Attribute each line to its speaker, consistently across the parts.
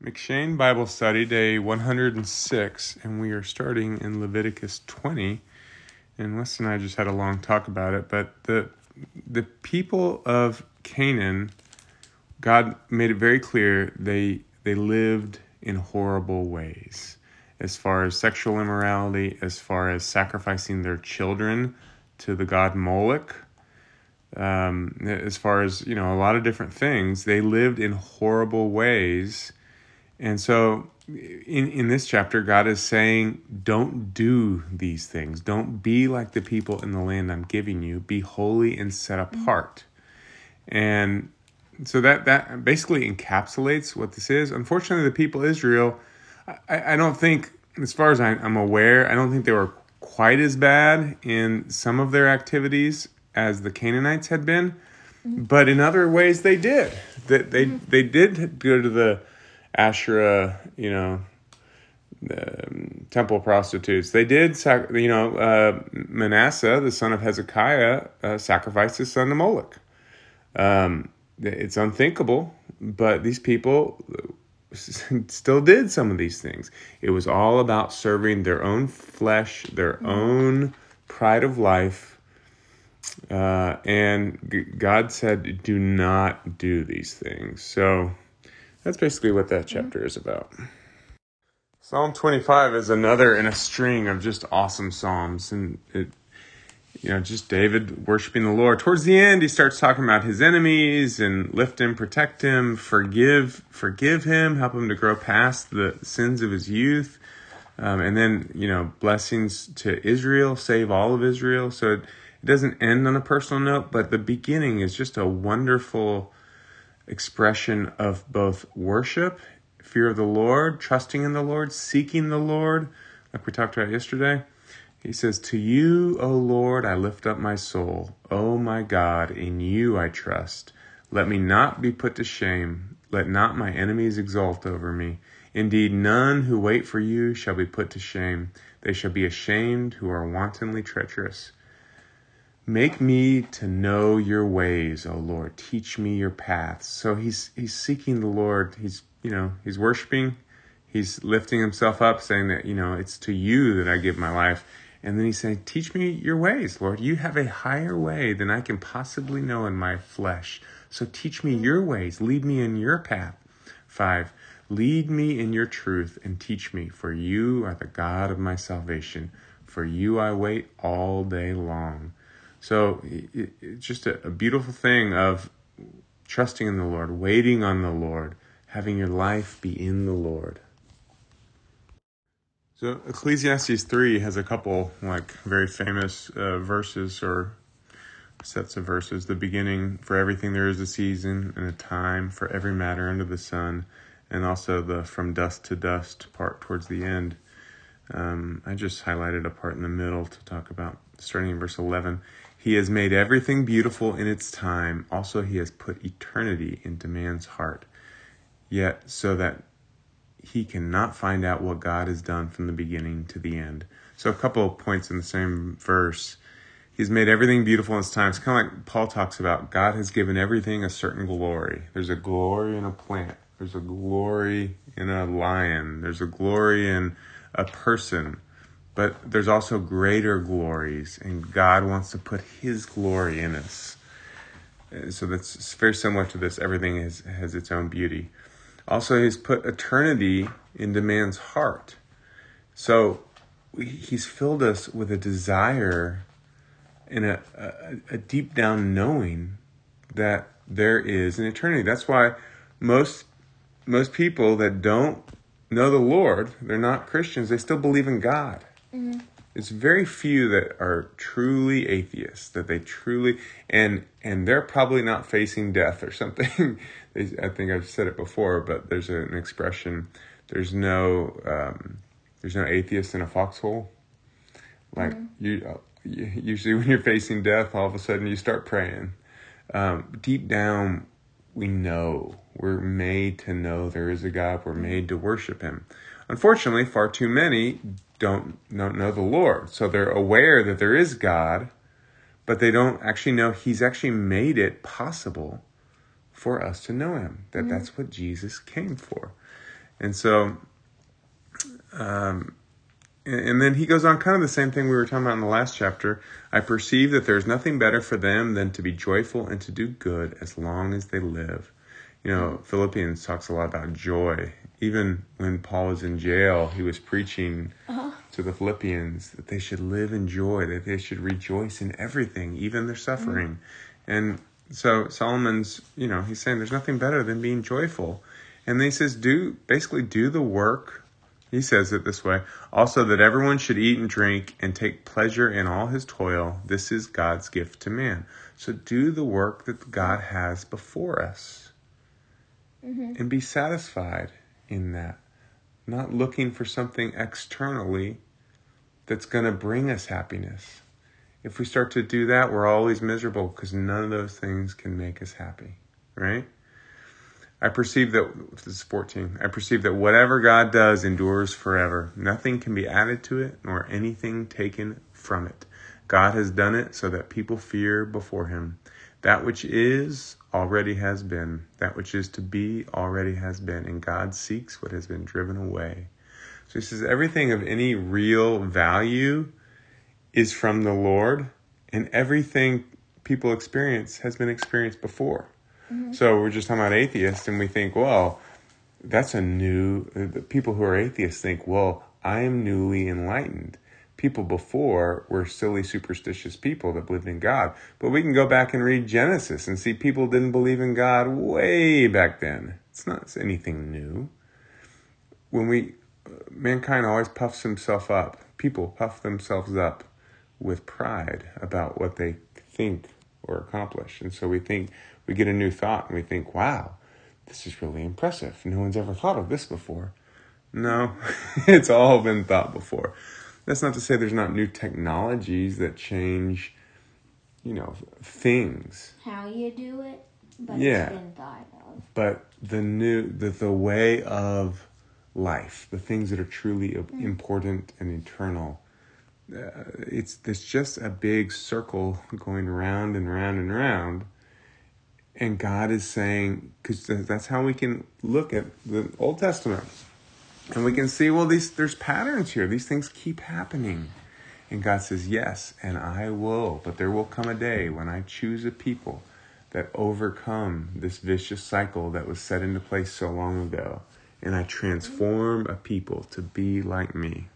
Speaker 1: M'Cheyne Bible Study, day 106, and we are starting in Leviticus 20. And Wes and I just had a long talk about it, but the the people of Canaan, God made it very clear they they lived in horrible ways, as far as sexual immorality, as far as sacrificing their children to the god Moloch, um, as far as you know, a lot of different things. They lived in horrible ways and so in, in this chapter, God is saying, don't do these things. Don't be like the people in the land I'm giving you. Be holy and set mm-hmm. apart. And so that, that basically encapsulates what this is. Unfortunately, the people of Israel, I, I don't think, as far as I, I'm aware, I don't think they were quite as bad in some of their activities as the Canaanites had been. Mm-hmm. But in other ways, they did. They, they, they did go to the Asherah, you know, um, temple prostitutes. They did, sac- you know, uh, Manasseh, the son of Hezekiah, uh, sacrificed his son to Moloch. Um, it's unthinkable, but these people still did some of these things. It was all about serving their own flesh, their mm-hmm. own pride of life. Uh, and g- God said, do not do these things. So, that's basically what that chapter is about. Psalm 25 is another in a string of just awesome psalms and it you know just David worshiping the Lord. Towards the end he starts talking about his enemies and lift him, protect him, forgive forgive him, help him to grow past the sins of his youth. Um, and then, you know, blessings to Israel, save all of Israel. So it, it doesn't end on a personal note, but the beginning is just a wonderful expression of both worship, fear of the Lord, trusting in the Lord, seeking the Lord, like we talked about yesterday. He says, To you, O Lord, I lift up my soul. O my God, in you I trust. Let me not be put to shame. Let not my enemies exult over me. Indeed, none who wait for you shall be put to shame. They shall be ashamed who are wantonly treacherous. Make me to know your ways, O Lord. Teach me your paths. So he's he's seeking the Lord. He's you know he's worshiping. He's lifting himself up, saying that you know it's to you that I give my life. And then he's saying, Teach me your ways, Lord. You have a higher way than I can possibly know in my flesh. So teach me your ways. Lead me in your path. Five, lead me in your truth and teach me, for you are the God of my salvation. For you I wait all day long. So it's just a, a beautiful thing of trusting in the Lord, waiting on the Lord, having your life be in the Lord. So Ecclesiastes 3 has a couple like very famous uh, verses or sets of verses. The beginning, for everything there is a season and a time for every matter under the sun, and also the from dust to dust part towards the end. Um, I just highlighted a part in the middle to talk about starting in verse 11. He has made everything beautiful in its time. Also, he has put eternity into man's heart. Yet, so that he cannot find out what God has done from the beginning to the end. So, a couple of points in the same verse. He's made everything beautiful in its time. It's kind of like Paul talks about God has given everything a certain glory. There's a glory in a plant, there's a glory in a lion, there's a glory in a person but there's also greater glories, and God wants to put His glory in us. So that's very similar to this. Everything has, has its own beauty. Also, He's put eternity into man's heart. So He's filled us with a desire and a, a, a deep down knowing that there is an eternity. That's why most most people that don't know the Lord, they're not Christians, they still believe in God. Mm-hmm. It's very few that are truly atheists. That they truly and and they're probably not facing death or something. I think I've said it before, but there's an expression. There's no um, there's no atheist in a foxhole. Like mm-hmm. you, uh, usually when you're facing death, all of a sudden you start praying. Um, deep down, we know we're made to know there is a God. We're made to worship Him. Unfortunately, far too many don't don't know the Lord. So they're aware that there is God, but they don't actually know He's actually made it possible for us to know Him. That mm-hmm. that's what Jesus came for. And so, um, and then he goes on kind of the same thing we were talking about in the last chapter. I perceive that there's nothing better for them than to be joyful and to do good as long as they live. You know, Philippians talks a lot about joy. Even when Paul was in jail, he was preaching uh-huh. to the Philippians that they should live in joy, that they should rejoice in everything, even their suffering. Mm-hmm. And so Solomon's, you know, he's saying there's nothing better than being joyful. And then he says, do basically do the work he says it this way also that everyone should eat and drink and take pleasure in all his toil. This is God's gift to man. So do the work that God has before us mm-hmm. and be satisfied in that. Not looking for something externally that's going to bring us happiness. If we start to do that, we're always miserable because none of those things can make us happy, right? I perceive that this is 14. I perceive that whatever God does endures forever. Nothing can be added to it, nor anything taken from it. God has done it so that people fear before him. That which is already has been. That which is to be already has been. And God seeks what has been driven away. So he says everything of any real value is from the Lord, and everything people experience has been experienced before. Mm-hmm. So we're just talking about atheists, and we think, well, that's a new. The people who are atheists think, well, I am newly enlightened. People before were silly, superstitious people that believed in God. But we can go back and read Genesis and see people didn't believe in God way back then. It's not anything new. When we, uh, mankind always puffs himself up. People puff themselves up with pride about what they think or accomplish. And so we think we get a new thought and we think, wow, this is really impressive. No one's ever thought of this before. No, it's all been thought before. That's not to say there's not new technologies that change, you know, things.
Speaker 2: How you do it, but yeah. it's been thought of.
Speaker 1: But the new, the, the way of life, the things that are truly mm. important and eternal, uh, it's, it's just a big circle going round and round and round and God is saying, because that's how we can look at the Old Testament. And we can see, well, these there's patterns here. These things keep happening. And God says, Yes, and I will. But there will come a day when I choose a people that overcome this vicious cycle that was set into place so long ago. And I transform a people to be like me.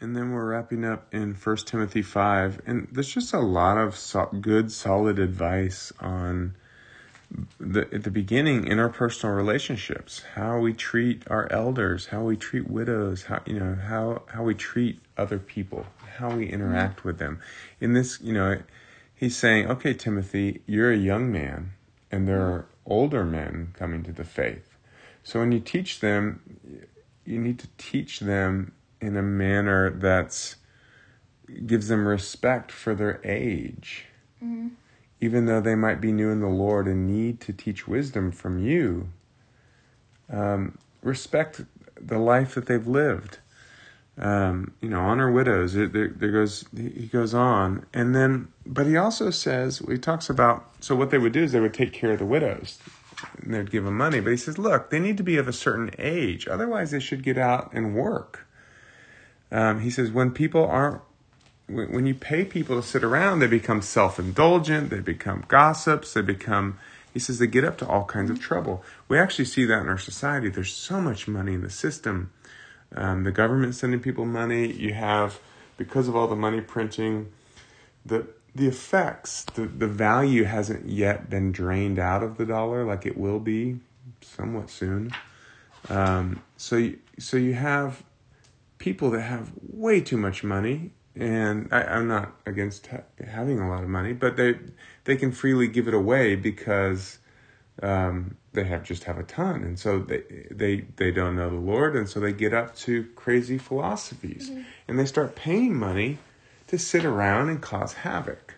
Speaker 1: And then we're wrapping up in 1 Timothy 5. And there's just a lot of so- good, solid advice on the, at the beginning interpersonal relationships, how we treat our elders, how we treat widows, how, you know, how, how we treat other people, how we interact with them. In this, you know, he's saying, okay, Timothy, you're a young man and there are older men coming to the faith. So when you teach them, you need to teach them in a manner that's gives them respect for their age. Mm-hmm. Even though they might be new in the Lord and need to teach wisdom from you, um, respect the life that they've lived. Um, you know, honor widows. There, there, goes he goes on, and then, but he also says he talks about. So what they would do is they would take care of the widows, and they'd give them money. But he says, look, they need to be of a certain age, otherwise they should get out and work. Um, he says when people aren't when you pay people to sit around, they become self indulgent, they become gossips, they become, he says, they get up to all kinds of trouble. We actually see that in our society. There's so much money in the system. Um, the government sending people money. You have, because of all the money printing, the the effects, the, the value hasn't yet been drained out of the dollar like it will be somewhat soon. Um, so, you, so you have people that have way too much money, and I, am not against ha- having a lot of money, but they they can freely give it away because um, they have just have a ton, and so they they they don't know the Lord, and so they get up to crazy philosophies, mm-hmm. and they start paying money to sit around and cause havoc,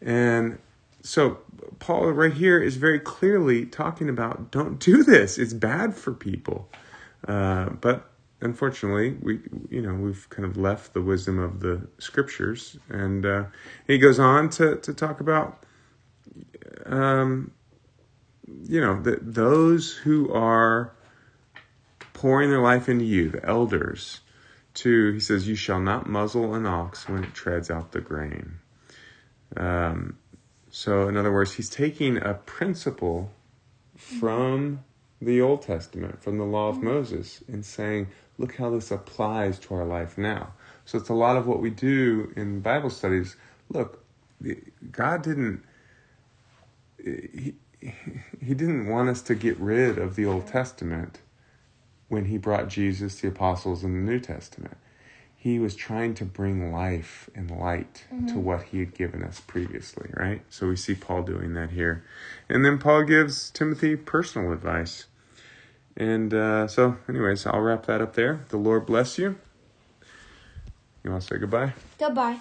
Speaker 1: and so Paul right here is very clearly talking about don't do this; it's bad for people. Uh, but unfortunately, we you know we've kind of left the wisdom of the scriptures, and uh, he goes on to to talk about, um, you know, that those who are pouring their life into you, the elders. Two, he says, You shall not muzzle an ox when it treads out the grain. Um, so, in other words, he's taking a principle from the Old Testament, from the law of Moses, and saying, Look how this applies to our life now. So, it's a lot of what we do in Bible studies. Look, God didn't. He, he didn't want us to get rid of the Old Testament when he brought Jesus, the apostles, and the New Testament. He was trying to bring life and light mm-hmm. to what he had given us previously, right? So we see Paul doing that here. And then Paul gives Timothy personal advice. And uh, so, anyways, I'll wrap that up there. The Lord bless you. You want to say goodbye?
Speaker 2: Goodbye.